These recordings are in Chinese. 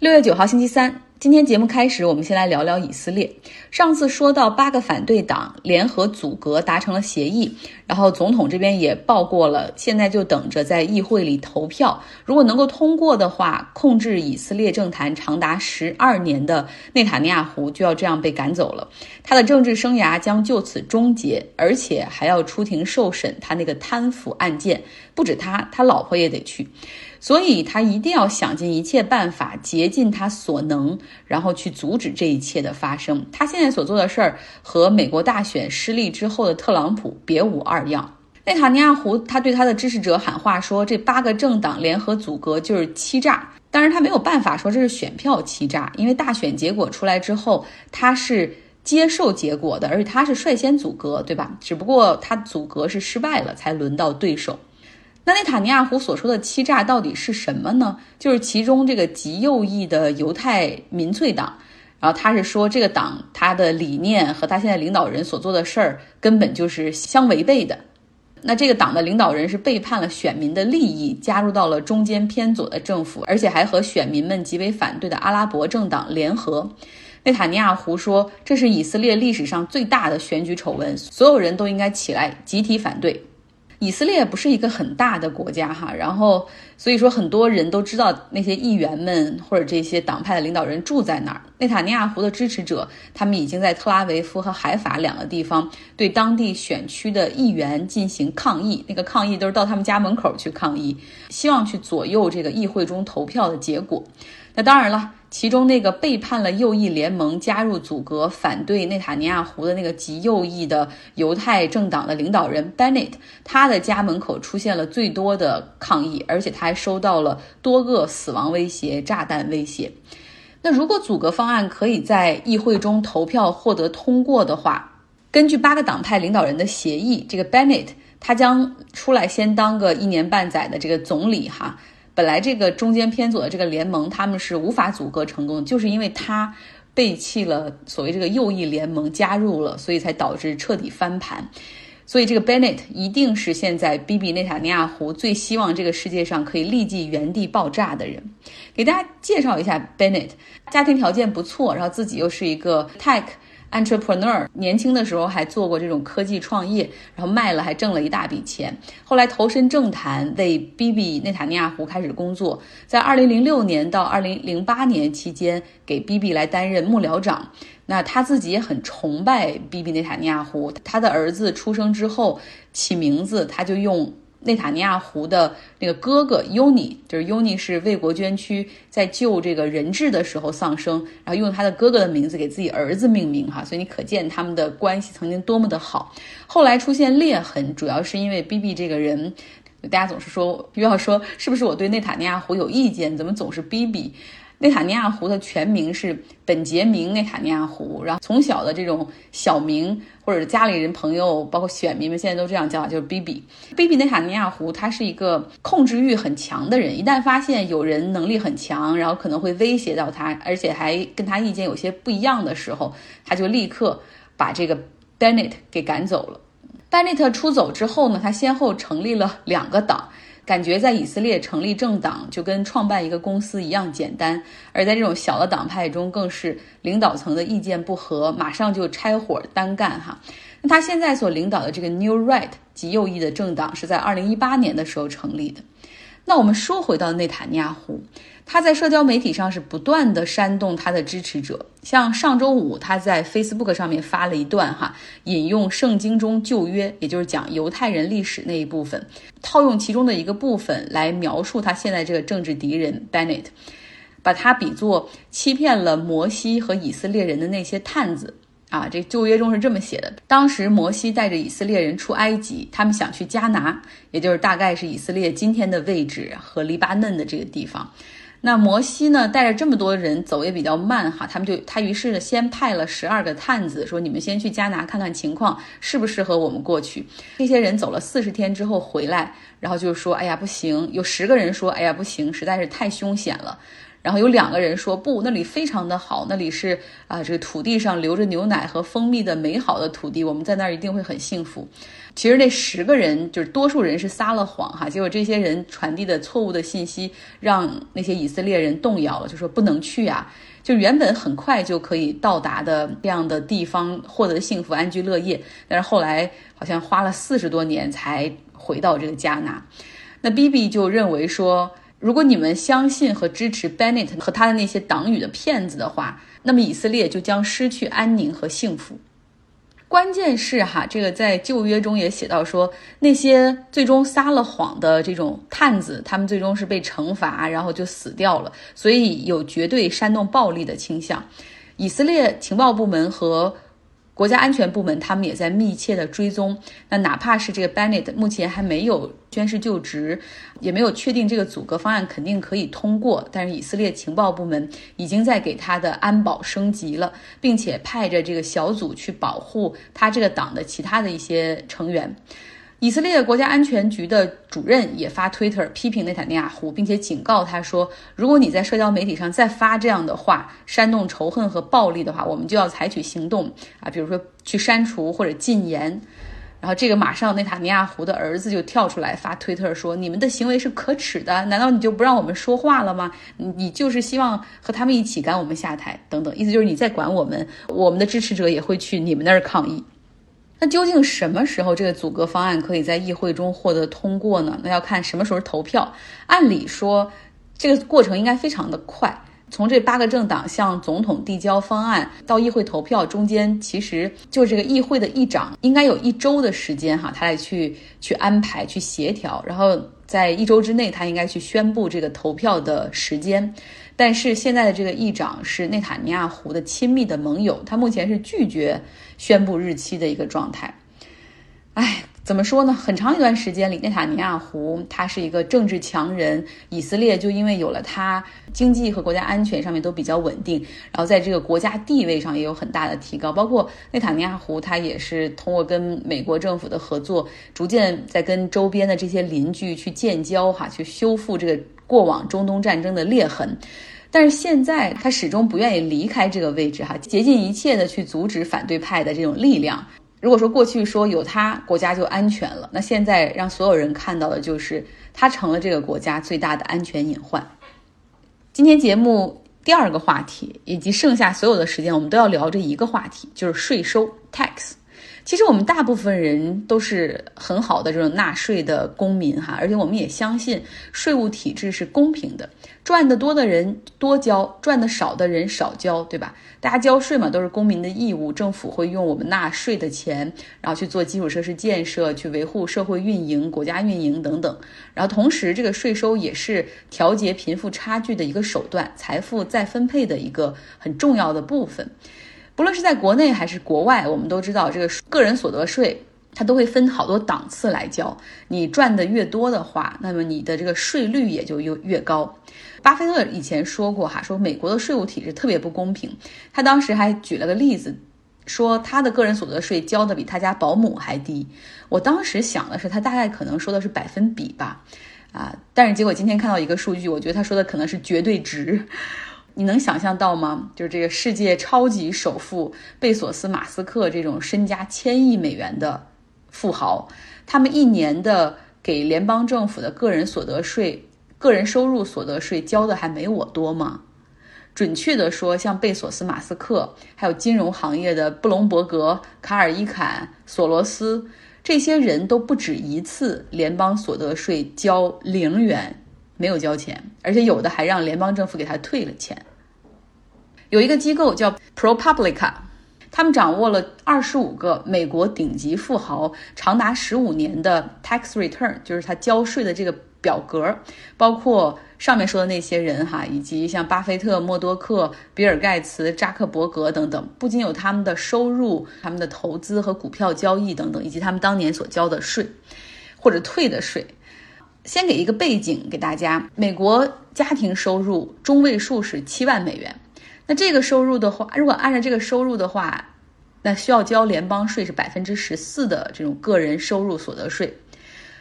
六月九号，星期三。今天节目开始，我们先来聊聊以色列。上次说到八个反对党联合组阁达成了协议，然后总统这边也报过了，现在就等着在议会里投票。如果能够通过的话，控制以色列政坛长达十二年的内塔尼亚胡就要这样被赶走了，他的政治生涯将就此终结，而且还要出庭受审他那个贪腐案件。不止他，他老婆也得去。所以他一定要想尽一切办法，竭尽他所能，然后去阻止这一切的发生。他现在所做的事儿和美国大选失利之后的特朗普别无二样。内塔尼亚胡他对他的支持者喊话说：“这八个政党联合阻隔就是欺诈。”当然，他没有办法说这是选票欺诈，因为大选结果出来之后，他是接受结果的，而且他是率先阻隔，对吧？只不过他阻隔是失败了，才轮到对手。那内塔尼亚胡所说的欺诈到底是什么呢？就是其中这个极右翼的犹太民粹党，然后他是说这个党他的理念和他现在领导人所做的事儿根本就是相违背的。那这个党的领导人是背叛了选民的利益，加入到了中间偏左的政府，而且还和选民们极为反对的阿拉伯政党联合。内塔尼亚胡说这是以色列历史上最大的选举丑闻，所有人都应该起来集体反对。以色列不是一个很大的国家哈，然后所以说很多人都知道那些议员们或者这些党派的领导人住在哪儿。内塔尼亚胡的支持者，他们已经在特拉维夫和海法两个地方对当地选区的议员进行抗议，那个抗议都是到他们家门口去抗议，希望去左右这个议会中投票的结果。那当然了。其中那个背叛了右翼联盟、加入阻隔、反对内塔尼亚胡的那个极右翼的犹太政党的领导人 Bennett，他的家门口出现了最多的抗议，而且他还收到了多个死亡威胁、炸弹威胁。那如果阻隔方案可以在议会中投票获得通过的话，根据八个党派领导人的协议，这个 Bennett 他将出来先当个一年半载的这个总理哈。本来这个中间偏左的这个联盟，他们是无法阻隔成功，就是因为他背弃了所谓这个右翼联盟，加入了，所以才导致彻底翻盘。所以这个 Bennett 一定是现在 Bibi 内塔尼亚胡最希望这个世界上可以立即原地爆炸的人。给大家介绍一下 Bennett，家庭条件不错，然后自己又是一个 tech。Entrepreneur 年轻的时候还做过这种科技创业，然后卖了还挣了一大笔钱。后来投身政坛，为 Bibi 内塔尼亚胡开始工作。在2006年到2008年期间，给 BB 来担任幕僚长。那他自己也很崇拜 Bibi 内塔尼亚胡。他的儿子出生之后起名字，他就用。内塔尼亚胡的那个哥哥尤尼，就是尤尼是为国捐躯，在救这个人质的时候丧生，然后用他的哥哥的名字给自己儿子命名哈，所以你可见他们的关系曾经多么的好。后来出现裂痕，主要是因为 B B 这个人，大家总是说又要说是不是我对内塔尼亚胡有意见，怎么总是 B B。内塔尼亚胡的全名是本杰明·内塔尼亚胡，然后从小的这种小名或者家里人、朋友，包括选民们，现在都这样叫，就是 BB。BB 内塔尼亚胡他是一个控制欲很强的人，一旦发现有人能力很强，然后可能会威胁到他，而且还跟他意见有些不一样的时候，他就立刻把这个 Benet 给赶走了。Benet 出走之后呢，他先后成立了两个党。感觉在以色列成立政党就跟创办一个公司一样简单，而在这种小的党派中，更是领导层的意见不合，马上就拆伙单干哈。那他现在所领导的这个 New Right 极右翼的政党是在二零一八年的时候成立的。那我们说回到内塔尼亚胡，他在社交媒体上是不断的煽动他的支持者。像上周五，他在 Facebook 上面发了一段哈，引用圣经中旧约，也就是讲犹太人历史那一部分，套用其中的一个部分来描述他现在这个政治敌人 Bennett，把他比作欺骗了摩西和以色列人的那些探子。啊，这旧约中是这么写的：当时摩西带着以色列人出埃及，他们想去迦拿，也就是大概是以色列今天的位置和黎巴嫩的这个地方。那摩西呢，带着这么多人走也比较慢哈，他们就他于是呢，先派了十二个探子，说你们先去加拿看看情况，适不适合我们过去。这些人走了四十天之后回来，然后就说，哎呀不行，有十个人说，哎呀不行，实在是太凶险了。然后有两个人说不，那里非常的好，那里是啊，这个土地上流着牛奶和蜂蜜的美好的土地，我们在那儿一定会很幸福。其实那十个人就是多数人是撒了谎哈，结果这些人传递的错误的信息让那些以色列人动摇了，就说不能去啊。就原本很快就可以到达的这样的地方获得幸福安居乐业，但是后来好像花了四十多年才回到这个加纳。那 B B 就认为说。如果你们相信和支持 Bennett 和他的那些党羽的骗子的话，那么以色列就将失去安宁和幸福。关键是哈，这个在旧约中也写到说，那些最终撒了谎的这种探子，他们最终是被惩罚，然后就死掉了，所以有绝对煽动暴力的倾向。以色列情报部门和国家安全部门他们也在密切的追踪。那哪怕是这个 Bennett 目前还没有宣誓就职，也没有确定这个阻隔方案肯定可以通过，但是以色列情报部门已经在给他的安保升级了，并且派着这个小组去保护他这个党的其他的一些成员。以色列国家安全局的主任也发推特批评内塔尼亚胡，并且警告他说：“如果你在社交媒体上再发这样的话，煽动仇恨和暴力的话，我们就要采取行动啊，比如说去删除或者禁言。”然后这个马上内塔尼亚胡的儿子就跳出来发推特说：“你们的行为是可耻的，难道你就不让我们说话了吗？你就是希望和他们一起赶我们下台等等，意思就是你在管我们，我们的支持者也会去你们那儿抗议。”那究竟什么时候这个阻隔方案可以在议会中获得通过呢？那要看什么时候投票。按理说，这个过程应该非常的快。从这八个政党向总统递交方案到议会投票中间，其实就这个议会的议长应该有一周的时间哈，他来去去安排、去协调，然后在一周之内，他应该去宣布这个投票的时间。但是现在的这个议长是内塔尼亚胡的亲密的盟友，他目前是拒绝宣布日期的一个状态。哎，怎么说呢？很长一段时间里，内塔尼亚胡他是一个政治强人，以色列就因为有了他，经济和国家安全上面都比较稳定，然后在这个国家地位上也有很大的提高。包括内塔尼亚胡，他也是通过跟美国政府的合作，逐渐在跟周边的这些邻居去建交，哈，去修复这个。过往中东战争的裂痕，但是现在他始终不愿意离开这个位置，哈，竭尽一切的去阻止反对派的这种力量。如果说过去说有他，国家就安全了，那现在让所有人看到的就是他成了这个国家最大的安全隐患。今天节目第二个话题，以及剩下所有的时间，我们都要聊这一个话题，就是税收 （tax）。其实我们大部分人都是很好的这种纳税的公民哈，而且我们也相信税务体制是公平的，赚得多的人多交，赚得少的人少交，对吧？大家交税嘛，都是公民的义务，政府会用我们纳税的钱，然后去做基础设施建设，去维护社会运营、国家运营等等。然后同时，这个税收也是调节贫富差距的一个手段，财富再分配的一个很重要的部分。不论是在国内还是国外，我们都知道这个个人所得税，它都会分好多档次来交。你赚的越多的话，那么你的这个税率也就越越高。巴菲特以前说过哈，说美国的税务体制特别不公平。他当时还举了个例子，说他的个人所得税交的比他家保姆还低。我当时想的是，他大概可能说的是百分比吧，啊，但是结果今天看到一个数据，我觉得他说的可能是绝对值。你能想象到吗？就是这个世界超级首富贝索斯、马斯克这种身家千亿美元的富豪，他们一年的给联邦政府的个人所得税、个人收入所得税交的还没我多吗？准确的说，像贝索斯、马斯克，还有金融行业的布隆伯格、卡尔伊坎、索罗斯，这些人都不止一次联邦所得税交零元。没有交钱，而且有的还让联邦政府给他退了钱。有一个机构叫 ProPublica，他们掌握了二十五个美国顶级富豪长达十五年的 tax return，就是他交税的这个表格，包括上面说的那些人哈，以及像巴菲特、默多克、比尔盖茨、扎克伯格等等，不仅有他们的收入、他们的投资和股票交易等等，以及他们当年所交的税或者退的税。先给一个背景给大家，美国家庭收入中位数是七万美元，那这个收入的话，如果按照这个收入的话，那需要交联邦税是百分之十四的这种个人收入所得税，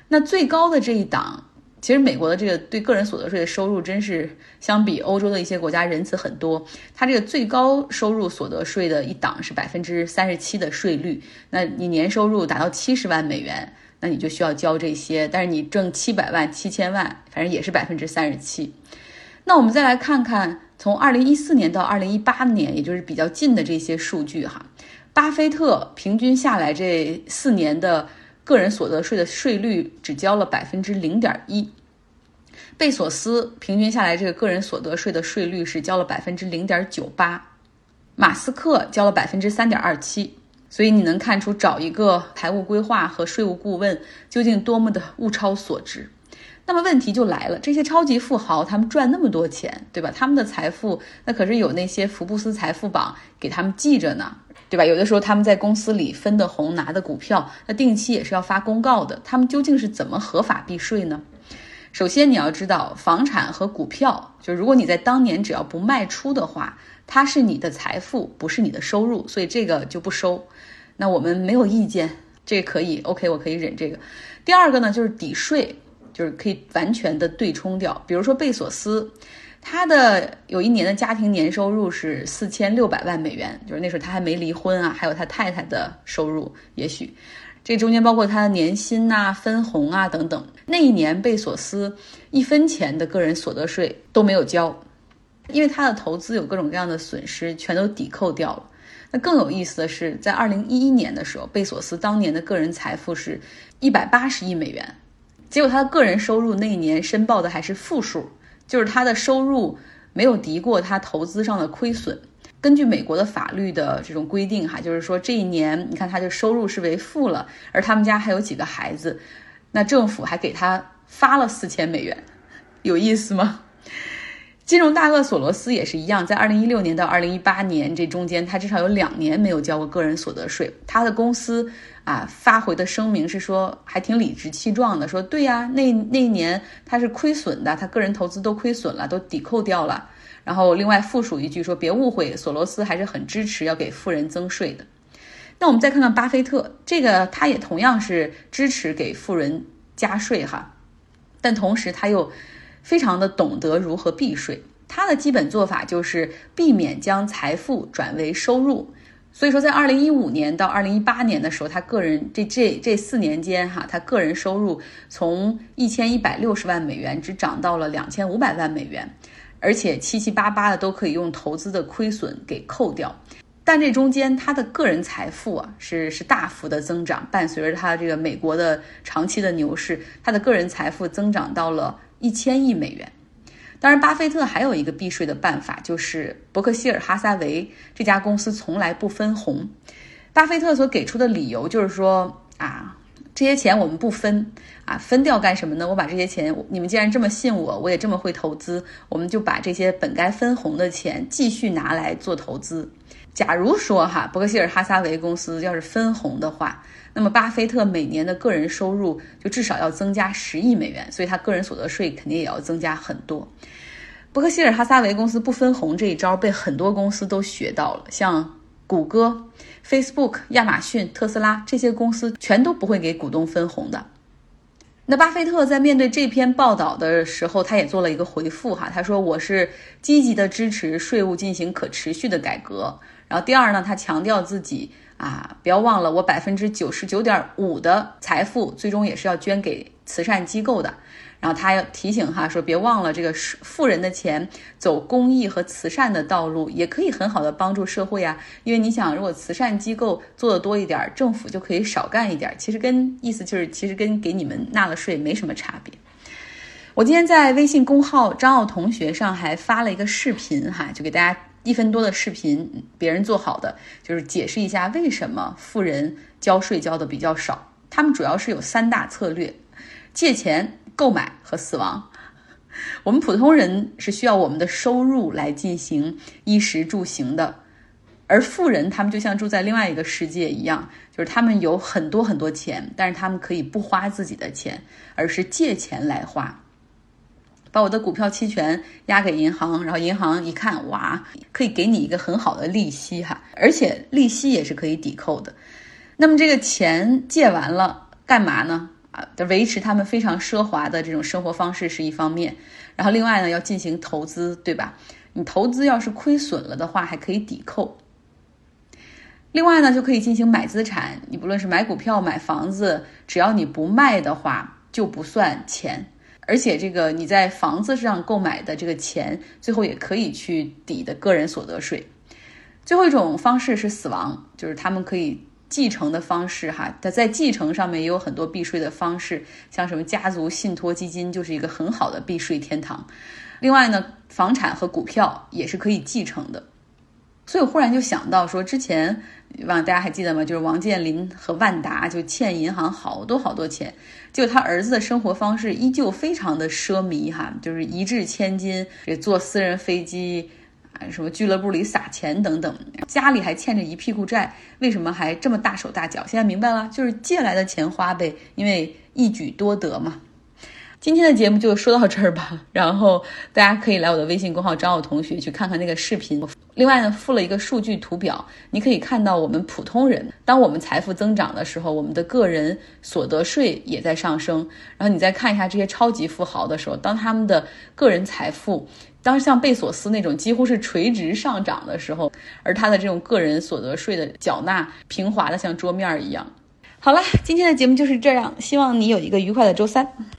那最高的这一档其实美国的这个对个人所得税的收入，真是相比欧洲的一些国家仁慈很多。它这个最高收入所得税的一档是百分之三十七的税率，那你年收入达到七十万美元，那你就需要交这些。但是你挣七百万、七千万，反正也是百分之三十七。那我们再来看看，从二零一四年到二零一八年，也就是比较近的这些数据哈，巴菲特平均下来这四年的。个人所得税的税率只交了百分之零点一，贝索斯平均下来这个个人所得税的税率是交了百分之零点九八，马斯克交了百分之三点二七，所以你能看出找一个财务规划和税务顾问究竟多么的物超所值。那么问题就来了，这些超级富豪他们赚那么多钱，对吧？他们的财富那可是有那些福布斯财富榜给他们记着呢。对吧？有的时候他们在公司里分的红拿的股票，那定期也是要发公告的。他们究竟是怎么合法避税呢？首先你要知道，房产和股票，就如果你在当年只要不卖出的话，它是你的财富，不是你的收入，所以这个就不收。那我们没有意见，这可以，OK，我可以忍这个。第二个呢，就是抵税，就是可以完全的对冲掉。比如说贝索斯。他的有一年的家庭年收入是四千六百万美元，就是那时候他还没离婚啊，还有他太太的收入，也许这中间包括他的年薪呐、分红啊等等。那一年贝索斯一分钱的个人所得税都没有交，因为他的投资有各种各样的损失，全都抵扣掉了。那更有意思的是，在二零一一年的时候，贝索斯当年的个人财富是一百八十亿美元，结果他的个人收入那一年申报的还是负数。就是他的收入没有抵过他投资上的亏损。根据美国的法律的这种规定，哈，就是说这一年你看他的收入是为负了，而他们家还有几个孩子，那政府还给他发了四千美元，有意思吗？金融大鳄索罗斯也是一样，在二零一六年到二零一八年这中间，他至少有两年没有交过个人所得税。他的公司啊发回的声明是说，还挺理直气壮的，说对呀，那那一年他是亏损的，他个人投资都亏损了，都抵扣掉了。然后另外附属一句说，别误会，索罗斯还是很支持要给富人增税的。那我们再看看巴菲特，这个他也同样是支持给富人加税哈，但同时他又。非常的懂得如何避税，他的基本做法就是避免将财富转为收入。所以说，在二零一五年到二零一八年的时候，他个人这这这四年间哈，他个人收入从一千一百六十万美元只涨到了两千五百万美元，而且七七八八的都可以用投资的亏损给扣掉。但这中间他的个人财富啊是是大幅的增长，伴随着他这个美国的长期的牛市，他的个人财富增长到了。一千亿美元。当然，巴菲特还有一个避税的办法，就是伯克希尔哈撒韦这家公司从来不分红。巴菲特所给出的理由就是说啊，这些钱我们不分啊，分掉干什么呢？我把这些钱，你们既然这么信我，我也这么会投资，我们就把这些本该分红的钱继续拿来做投资。假如说哈，伯克希尔哈撒韦公司要是分红的话。那么，巴菲特每年的个人收入就至少要增加十亿美元，所以他个人所得税肯定也要增加很多。伯克希尔哈撒韦公司不分红这一招被很多公司都学到了，像谷歌、Facebook、亚马逊、特斯拉这些公司全都不会给股东分红的。那巴菲特在面对这篇报道的时候，他也做了一个回复哈，他说：“我是积极的支持税务进行可持续的改革。”然后第二呢，他强调自己。啊，不要忘了，我百分之九十九点五的财富最终也是要捐给慈善机构的。然后他要提醒哈，说别忘了这个富人的钱走公益和慈善的道路，也可以很好的帮助社会啊。因为你想，如果慈善机构做的多一点，政府就可以少干一点。其实跟意思就是，其实跟给你们纳了税没什么差别。我今天在微信公号张奥同学上还发了一个视频哈，就给大家。一分多的视频，别人做好的，就是解释一下为什么富人交税交的比较少。他们主要是有三大策略：借钱、购买和死亡。我们普通人是需要我们的收入来进行衣食住行的，而富人他们就像住在另外一个世界一样，就是他们有很多很多钱，但是他们可以不花自己的钱，而是借钱来花。把我的股票期权押给银行，然后银行一看，哇，可以给你一个很好的利息哈，而且利息也是可以抵扣的。那么这个钱借完了干嘛呢？啊，维持他们非常奢华的这种生活方式是一方面，然后另外呢要进行投资，对吧？你投资要是亏损了的话，还可以抵扣。另外呢，就可以进行买资产，你不论是买股票、买房子，只要你不卖的话，就不算钱。而且这个你在房子上购买的这个钱，最后也可以去抵的个人所得税。最后一种方式是死亡，就是他们可以继承的方式哈。它在继承上面也有很多避税的方式，像什么家族信托基金就是一个很好的避税天堂。另外呢，房产和股票也是可以继承的。所以我忽然就想到说，之前。忘大家还记得吗？就是王健林和万达就欠银行好多好多钱，就他儿子的生活方式依旧非常的奢靡哈，就是一掷千金，这坐私人飞机，啊什么俱乐部里撒钱等等，家里还欠着一屁股债，为什么还这么大手大脚？现在明白了，就是借来的钱花呗，因为一举多得嘛。今天的节目就说到这儿吧，然后大家可以来我的微信公号张奥同学去看看那个视频。另外呢，附了一个数据图表，你可以看到我们普通人，当我们财富增长的时候，我们的个人所得税也在上升。然后你再看一下这些超级富豪的时候，当他们的个人财富，当像贝索斯那种几乎是垂直上涨的时候，而他的这种个人所得税的缴纳平滑的像桌面一样。好了，今天的节目就是这样，希望你有一个愉快的周三。